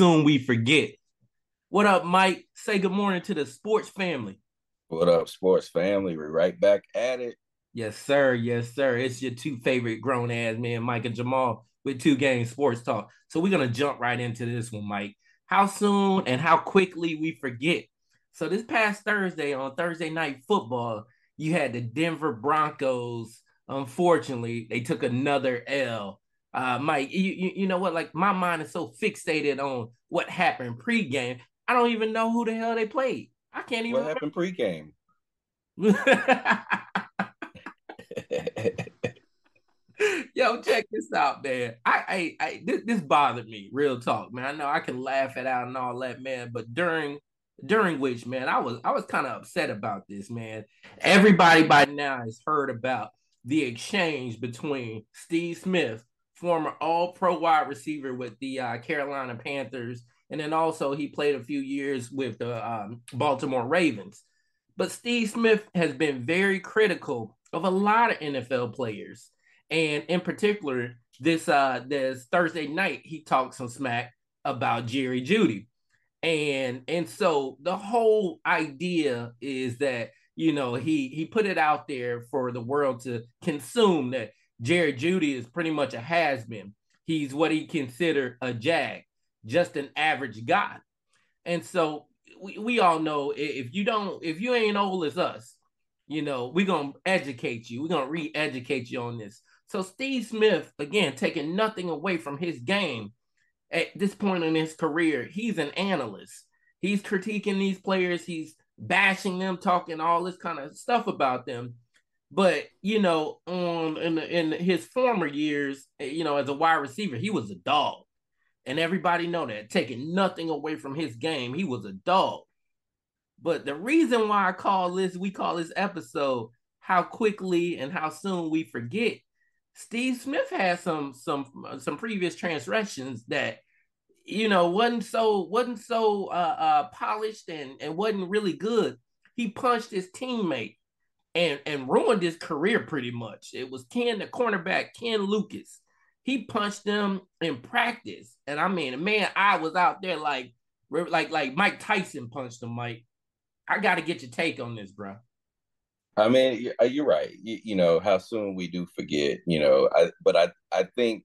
soon we forget. What up, Mike? Say good morning to the sports family. What up, sports family? We're right back at it. Yes, sir. Yes, sir. It's your two favorite grown ass men, Mike and Jamal, with two game sports talk. So we're gonna jump right into this one, Mike. How soon and how quickly we forget. So this past Thursday on Thursday night football, you had the Denver Broncos. Unfortunately, they took another L. Uh, Mike, you, you, you know what? Like my mind is so fixated on what happened pregame. I don't even know who the hell they played. I can't even. What happened pregame? Yo, check this out, man. I, I, I this, this bothered me. Real talk, man. I know I can laugh it out and all that, man. But during during which man i was i was kind of upset about this man everybody by now has heard about the exchange between steve smith former all pro wide receiver with the uh, carolina panthers. And then also he played a few years with the um, baltimore ravens. But steve smith has been very critical of a lot of nfl players. And in particular this uh this thursday night he talked some smack about jerry Jeudy. and and so the whole idea is that you know he he put it out there for the world to consume that Jared Jeudy is pretty much a has been. He's what he considered a jag, just an average guy. And so we, we all know if you don't if you ain't old as us, you know, we're gonna educate you. We're gonna re-educate you on this. So Steve Smith, again, taking nothing away from his game, at this point in his career, he's an analyst. He's critiquing these players, he's bashing them, talking all this kind of stuff about them. But you know, on in in his former years, you know, as a wide receiver, he was a dog, and everybody know that. Taking nothing away from his game, he was a dog. But the reason why I call this, we call this episode, how quickly and how soon we forget Steve Smith had some some some previous transgressions that you know wasn't so wasn't so uh, uh, polished and and wasn't really good. He punched his teammate and and ruined his career pretty much. It was Ken the cornerback Ken Lucas. He punched them in practice, and I mean, man, I was out there like like like Mike Tyson punched him. Mike, I got to get your take on this, bro. I mean, uh, you're right. You, you, know how soon we do forget. You know, I but I I think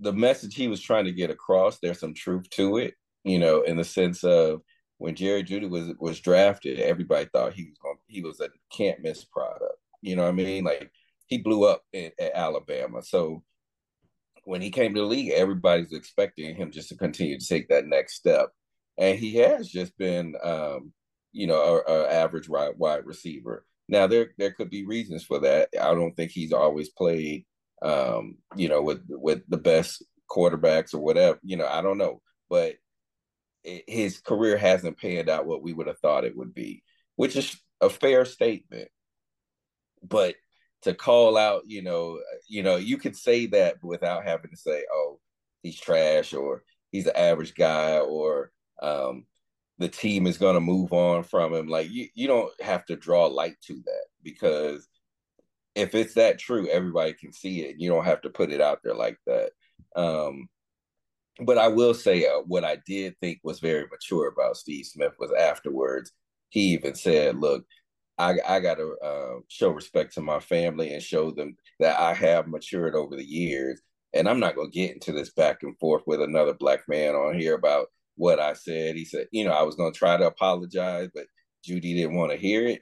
the message he was trying to get across there's some truth to it. You know, in the sense of when Jerry Jeudy was was drafted, everybody thought he was going he was a can't miss product. You know what I mean? Like he blew up in, at Alabama, so when he came to the league, everybody's expecting him just to continue to take that next step, and he has just been. Um, you know, a, a average wide, wide receiver. Now there there could be reasons for that. I don't think he's always played, um, you know, with with the best quarterbacks or whatever. You know, I don't know, but his career hasn't panned out what we would have thought it would be, which is a fair statement. But to call out, you know, you know, you could say that without having to say, "Oh, he's trash," or "He's an average guy," or um, the team is going to move on from him. Like you, you don't have to draw light to that because if it's that true, everybody can see it. You don't have to put it out there like that. Um, but I will say uh, what I did think was very mature about Steve Smith was afterwards he even said, "Look, I I got to uh, show respect to my family and show them that I have matured over the years." And I'm not going to get into this back and forth with another black man on here about what I said. He said, you know, I was going to try to apologize, but Jeudy didn't want to hear it.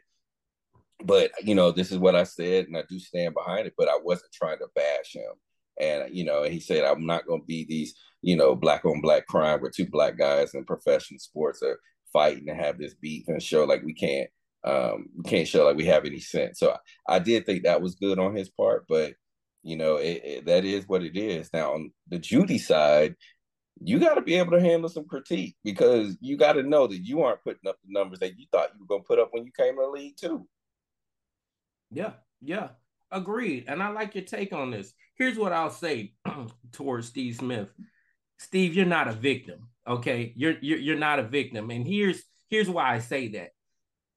But, you know, this is what I said, and I do stand behind it, but I wasn't trying to bash him. And, you know, he said, I'm not going to be these, you know, black on black crime where two black guys in professional sports are fighting and have this beef and show like we can't, um, we can't show like we have any sense. So I, I did think that was good on his part, but, you know, it, it, that is what it is. Now, on the Jeudy side, you got to be able to handle some critique because you got to know that you aren't putting up the numbers that you thought you were going to put up when you came to the league too. Yeah, yeah, agreed. And I like your take on this. Here's what I'll say towards Steve Smith. Steve, you're not a victim. Okay, you're, you're you're not a victim, and here's here's why I say that.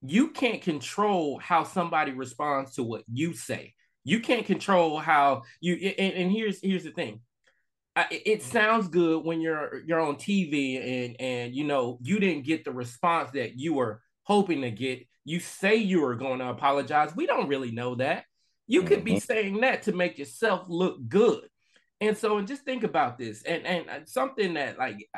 You can't control how somebody responds to what you say. You can't control how you. And, and here's here's the thing it sounds good when you're you're on TV and and you know you didn't get the response that you were hoping to get. You say you were going to apologize. We don't really know that. You could mm-hmm. be saying that to make yourself look good. And so, and just think about this, and and something that like,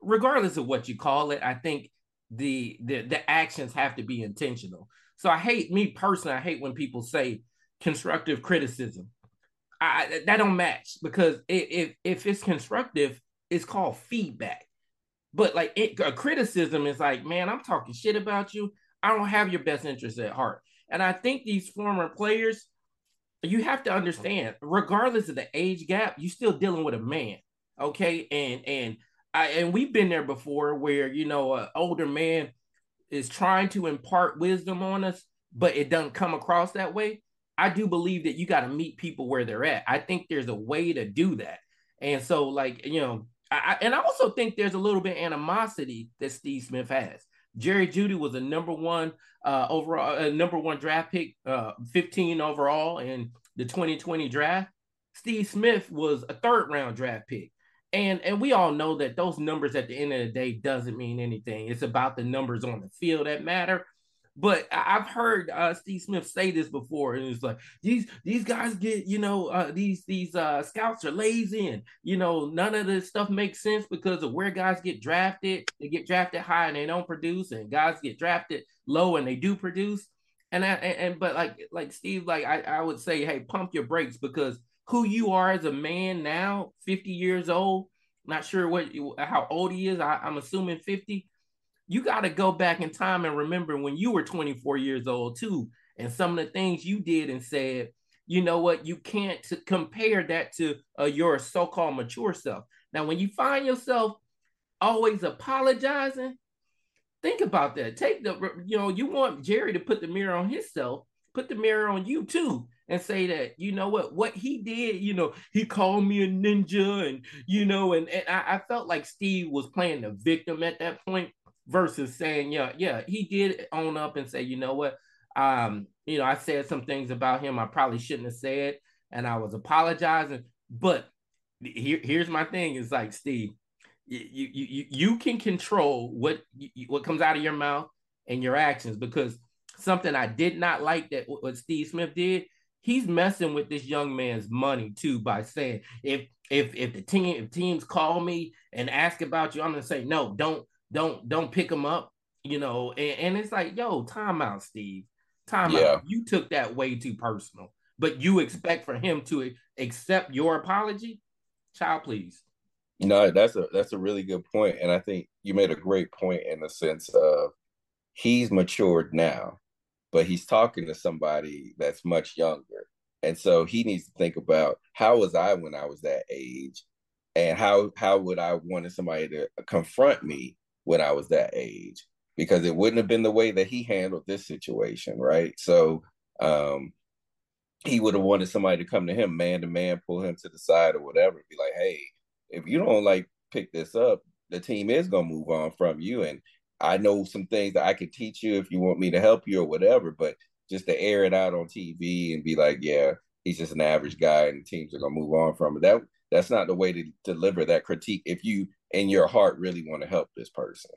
regardless of what you call it, I think the the the actions have to be intentional. So I hate me personally. I hate when people say constructive criticism. I that don't match because if if it's constructive, it's called feedback. But like it, a criticism is like, man, I'm talking shit about you. I don't have your best interest at heart. And I think these former players you have to understand, regardless of the age gap, you're still dealing with a man. Okay. And and I and we've been there before where you know an older man is trying to impart wisdom on us, but it doesn't come across that way. I do believe that you got to meet people where they're at. I think there's a way to do that. And so, like, you know, I, and I also think there's a little bit animosity that Steve Smith has. Jerry Jeudy was a number one uh, overall, uh, number one draft pick, uh, 15 overall in the 2020 draft. Steve Smith was a third round draft pick. And and we all know that those numbers at the end of the day doesn't mean anything. It's about the numbers on the field that matter. But I've heard uh, Steve Smith say this before, and it's like these these guys get you know uh, these these uh, scouts are lazy, and you know none of this stuff makes sense because of where guys get drafted. They get drafted high and they don't produce, and guys get drafted low and they do produce. And I, and, and but like like Steve, like I, I would say, hey, pump your brakes because who you are as a man now, 50 years old, not sure what how old he is. I, I'm assuming 50 you got to go back in time and remember when you were 24 years old too and some of the things you did and said you know what you can't compare that to uh, your so-called mature self. Now when you find yourself always apologizing think about that. Take the you know you want jerry to put the mirror on himself put the mirror on you too and say that you know what what he did you know he called me a ninja and you know and, and I, I felt like steve was playing the victim at that point versus saying, yeah, yeah, he did own up and say, you know what, um, you know, I said some things about him I probably shouldn't have said, and I was apologizing. But here, here's my thing: is like Steve, you you you can control what what comes out of your mouth and your actions because something I did not like that what Steve Smith did. He's messing with this young man's money too by saying if if if the team if teams call me and ask about you, I'm gonna say no, don't don't don't pick them up, you know. And, and it's like, yo, timeout, Steve. timeout. yeah. You took that way too personal. But you expect for him to accept your apology? Child, please. No, that's a that's a really good. And I think you made a great point in the sense of he's matured now, but he's talking to somebody that's much younger. And so he needs to think about how was I when I was that age? And how how would I wanted somebody to confront me when I was that age because it wouldn't have been the way that he handled this situation, right? So um, he would have wanted somebody to come to him man to man, pull him to the side or whatever, be like, hey, if you don't like pick this up, the team is gonna move on from you. And I know some things that I could teach you if you want me to help you or whatever, but just to air it out on TV and be like, yeah, he's just an average guy and teams are gonna move on from it. That that's not the way to deliver that critique if you in your heart really want to help this person.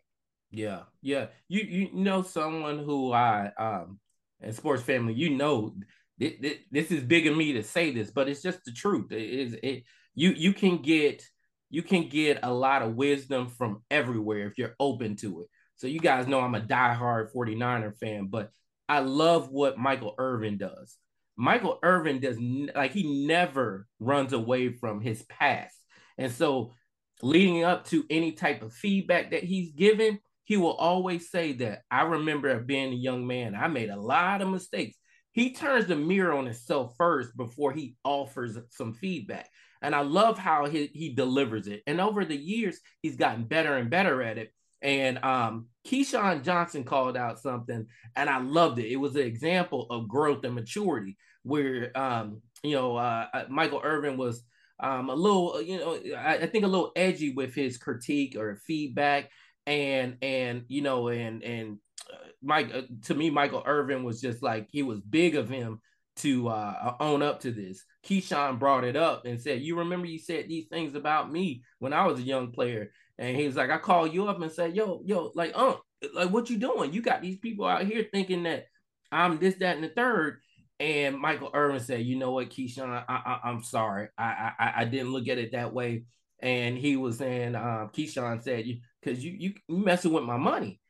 Yeah, yeah. You you know someone who I um in sports family, you know this, this is big of me to say this, but it's just the truth. It is it you you can get you can get a lot of wisdom from everywhere if you're open to it. So you guys know I'm a diehard 49er fan, but I love what Michael Irvin does. Michael Irvin does like he never runs away from his past. And so leading up to any type of feedback that he's given, he will always say that I remember being a young man, I made a lot of mistakes. He turns the mirror on himself first before he offers some feedback. And I love how he, he delivers it. And over the years, he's gotten better and better at it. And um, Keyshawn Johnson called out something, and I loved it. It was an example of growth and maturity, where um, you know uh, uh Michael Irvin was um, a little, you know, I, I, think a little edgy with his critique or feedback, and and you know, and and uh, Mike uh, to me, Michael Irvin was just like he was big of him to uh, own up to this. Keyshawn brought it up and said, "You remember you said these things about me when I was a young player." And he was like, "I called you up and said, yo, yo, like, um, like what you doing? You got these people out here thinking that I'm this, that, and the third. And Michael Irvin said, "You know what, Keyshawn, I, I, am sorry, I, I I didn't look at it that way." And he was saying, um, Keyshawn said, "Because you you messing with my money."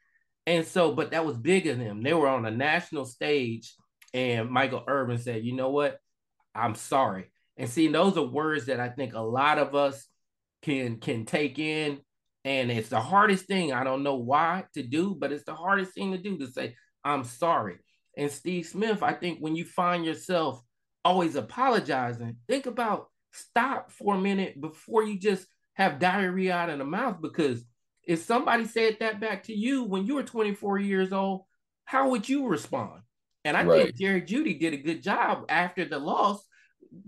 And so, but that was bigger than them. They were on a national stage, and Michael Irvin said, "You know what? I'm sorry." And see, those are words that I think a lot of us can can take in, and it's the hardest thing. I don't know why to do, but it's the hardest thing to do to say, "I'm sorry." and Steve Smith, I think when you find yourself always apologizing, think about stop for a minute before you just have diarrhea out of the mouth. Because if somebody said that back to you when you were 24 years old, how would you respond? And I right. think Jerry Jeudy did a good job after the loss.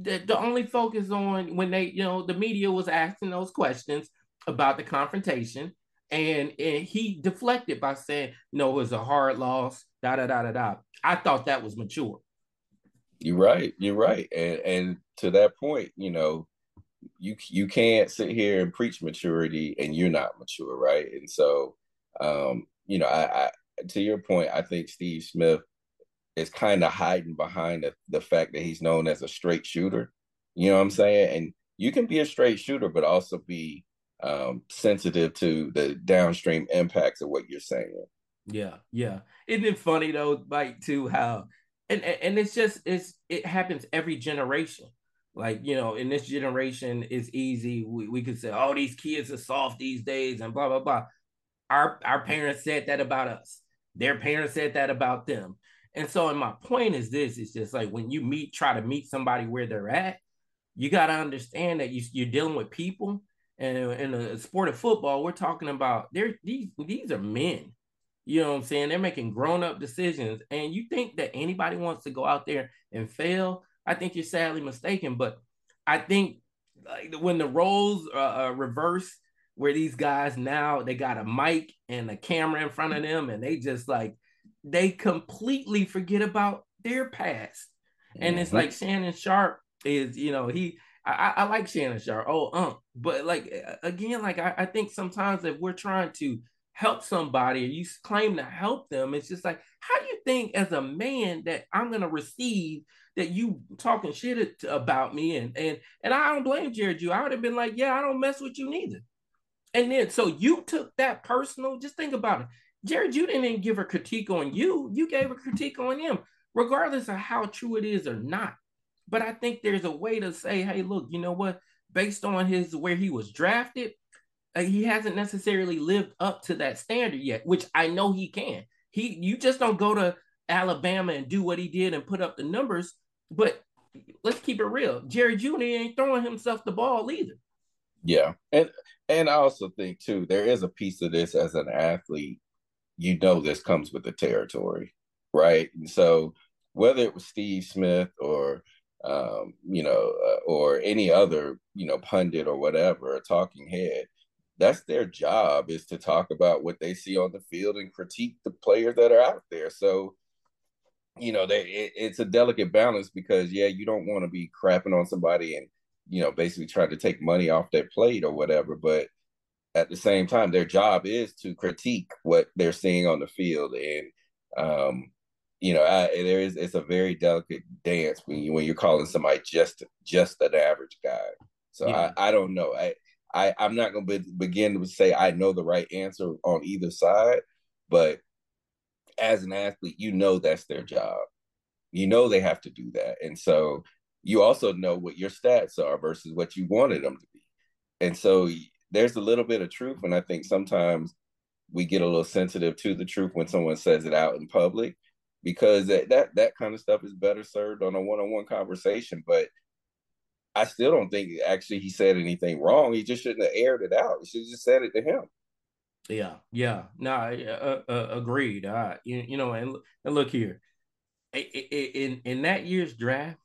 The, the only focus on when they, you know, the media was asking those questions about the confrontation, and, and he deflected by saying, "No, it was a hard loss." Da da da da da. I thought that was mature. You're right. You're right. And and to that point, you know, you you can't sit here and preach maturity and you're not mature, right? And so, um, you know, I, I to your point, I think Steve Smith is kind of hiding behind the, the fact that he's known as a straight shooter. You know what I'm saying? And you can be a straight shooter, but also be um, sensitive to the downstream impacts of what you're saying. Yeah, yeah. Isn't it funny though, Mike, too, how and and it's just it's it happens every generation. Like, you know, in this generation, it's easy. We, we could say, oh, these kids are soft these days and blah, blah, blah. Our our parents said that about us. Their parents said that about them. And so, and my point is this: it's just like when you meet, try to meet somebody where they're at, you got to understand that you, you're dealing with people. And in the sport of football, we're talking about they're these these are men. You know what I'm saying? They're making grown up decisions. And you think that anybody wants to go out there and fail? I think you're sadly mistaken. But I think like when the roles uh, uh, reverse, where these guys now they got a mic and a camera in front of them, and they just like they completely forget about their past. And mm-hmm. it's like Shannon Sharpe is, you know, he I, I like Shannon Sharpe. Oh, um, but like again, like I, I think sometimes if we're trying to help somebody or you claim to help them, it's just like, how do you think as a man that I'm gonna receive that you talking shit about me? And and and I don't blame Jared you. I would have been like, yeah, I don't mess with you neither. And then so you took that personal. Just think about it. Jared, you didn't give a critique on you. You gave a critique on him, regardless of how true it is or not. But I think there's a way to say, hey, look, you know what? Based on his where he was drafted, uh, he hasn't necessarily lived up to that standard yet, which I know he can. He you just don't go to Alabama and do what he did and put up the numbers. But let's keep it real. Jerry Jeudy ain't throwing himself the ball either. Yeah. And and I also think too, there is a piece of this as an athlete, you know this comes with the territory, right? And so whether it was Steve Smith or um, you know, uh, or any other, you know, pundit or whatever, a talking head, that's their job is to talk about what they see on the field and critique the players that are out there. So, you know, they it, it's a delicate balance because yeah, you don't want to be crapping on somebody and you know basically trying to take money off their plate or whatever, but at the same time, their job is to critique what they're seeing on the field and um, you know, I, there is it's a very delicate dance when you when you're calling somebody just just an average guy. So yeah. I, I don't know. I I, I'm not going to be, begin to say I know the right answer on either side, but as an athlete, you know that's their job. You know they have to do that. And so you also know what your stats are versus what you wanted them to be. And so there's a little bit of truth. And I think sometimes we get a little sensitive to the truth when someone says it out in public because that, that, that kind of stuff is better served on a one-on-one conversation. But I still don't think actually he said anything wrong. He just shouldn't have aired it out. He should have just said it to him. Yeah, yeah, no, uh, uh, agreed. Uh, you, you know, and, and look here, in in that year's draft,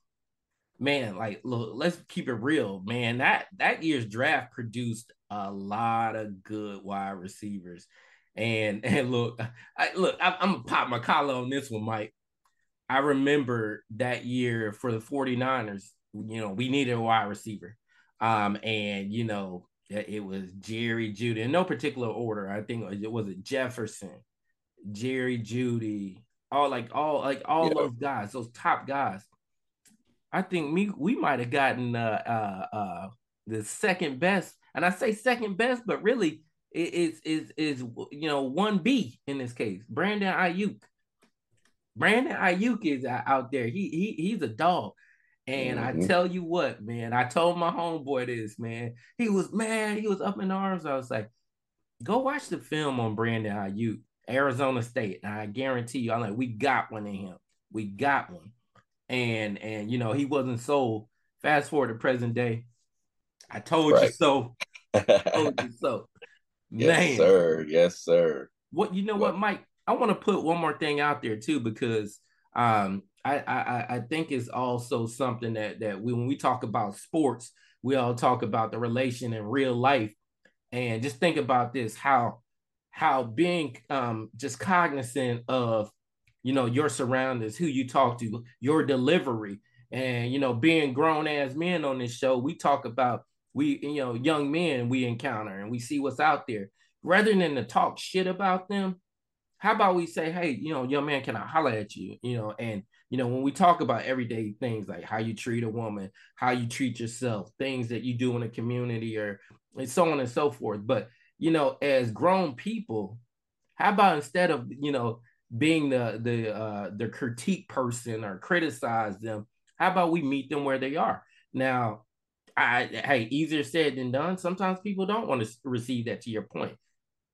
man, like look, let's keep it real, man. That that year's draft produced a lot of good wide receivers, and and look, I, look, I, I'm gonna pop my collar on this one, Mike. I remember that year for the 49ers, you know, we needed a wide receiver. Um, and you know, it was Jerry Jeudy in no particular order. I think it was it Jefferson, Jerry Jeudy, all like all like all yeah. those guys, those top guys. I think me we might have gotten uh uh uh the second best, and I say second best, but really is is is you know one B in this case, Brandon Aiyuk. Brandon Aiyuk is out there. He he he's a dog. And mm-hmm. I tell you what, man, I told my homeboy this, man. He was mad. He was up in arms. I was like, go watch the film on Brandon Aiyuk, Arizona State. And I guarantee you, I'm like, we got one in him. We got one. And and you know, he wasn't sold. Fast forward to present day. I told right. you so. I told you so. Yes, man. sir. Yes, sir. What you know what, Mike? I want to put one more thing out there too, because um I, I I think it's also something that that we, when we talk about sports, we all talk about the relation in real life, and just think about this how how being um, just cognizant of you know your surroundings, who you talk to, your delivery, and you know being grown as men on this show, we talk about we you know young men we encounter and we see what's out there rather than to talk shit about them how about we say hey you know young man can i holler at you you know and you know, when we talk about everyday things like how you treat a woman, how you treat yourself, things that you do in a community, or and so on and so forth. But you know, as grown people, how about instead of you know being the the uh, the critique person or criticize them, how about we meet them where they are? Now, I hey, easier said than done. Sometimes people don't want to receive that to your point.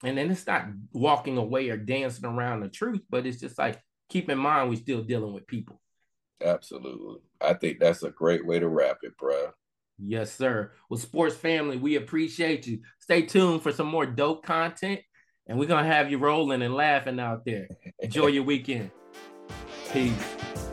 And then it's not walking away or dancing around the truth, but it's just like, keep in mind we're still dealing with people. Absolutely. I think that's a great way to wrap it, bro. Yes, sir. Well, sports family, we appreciate you. Stay tuned for some more dope content, and we're gonna have you rolling and laughing out there. Enjoy your weekend. Peace.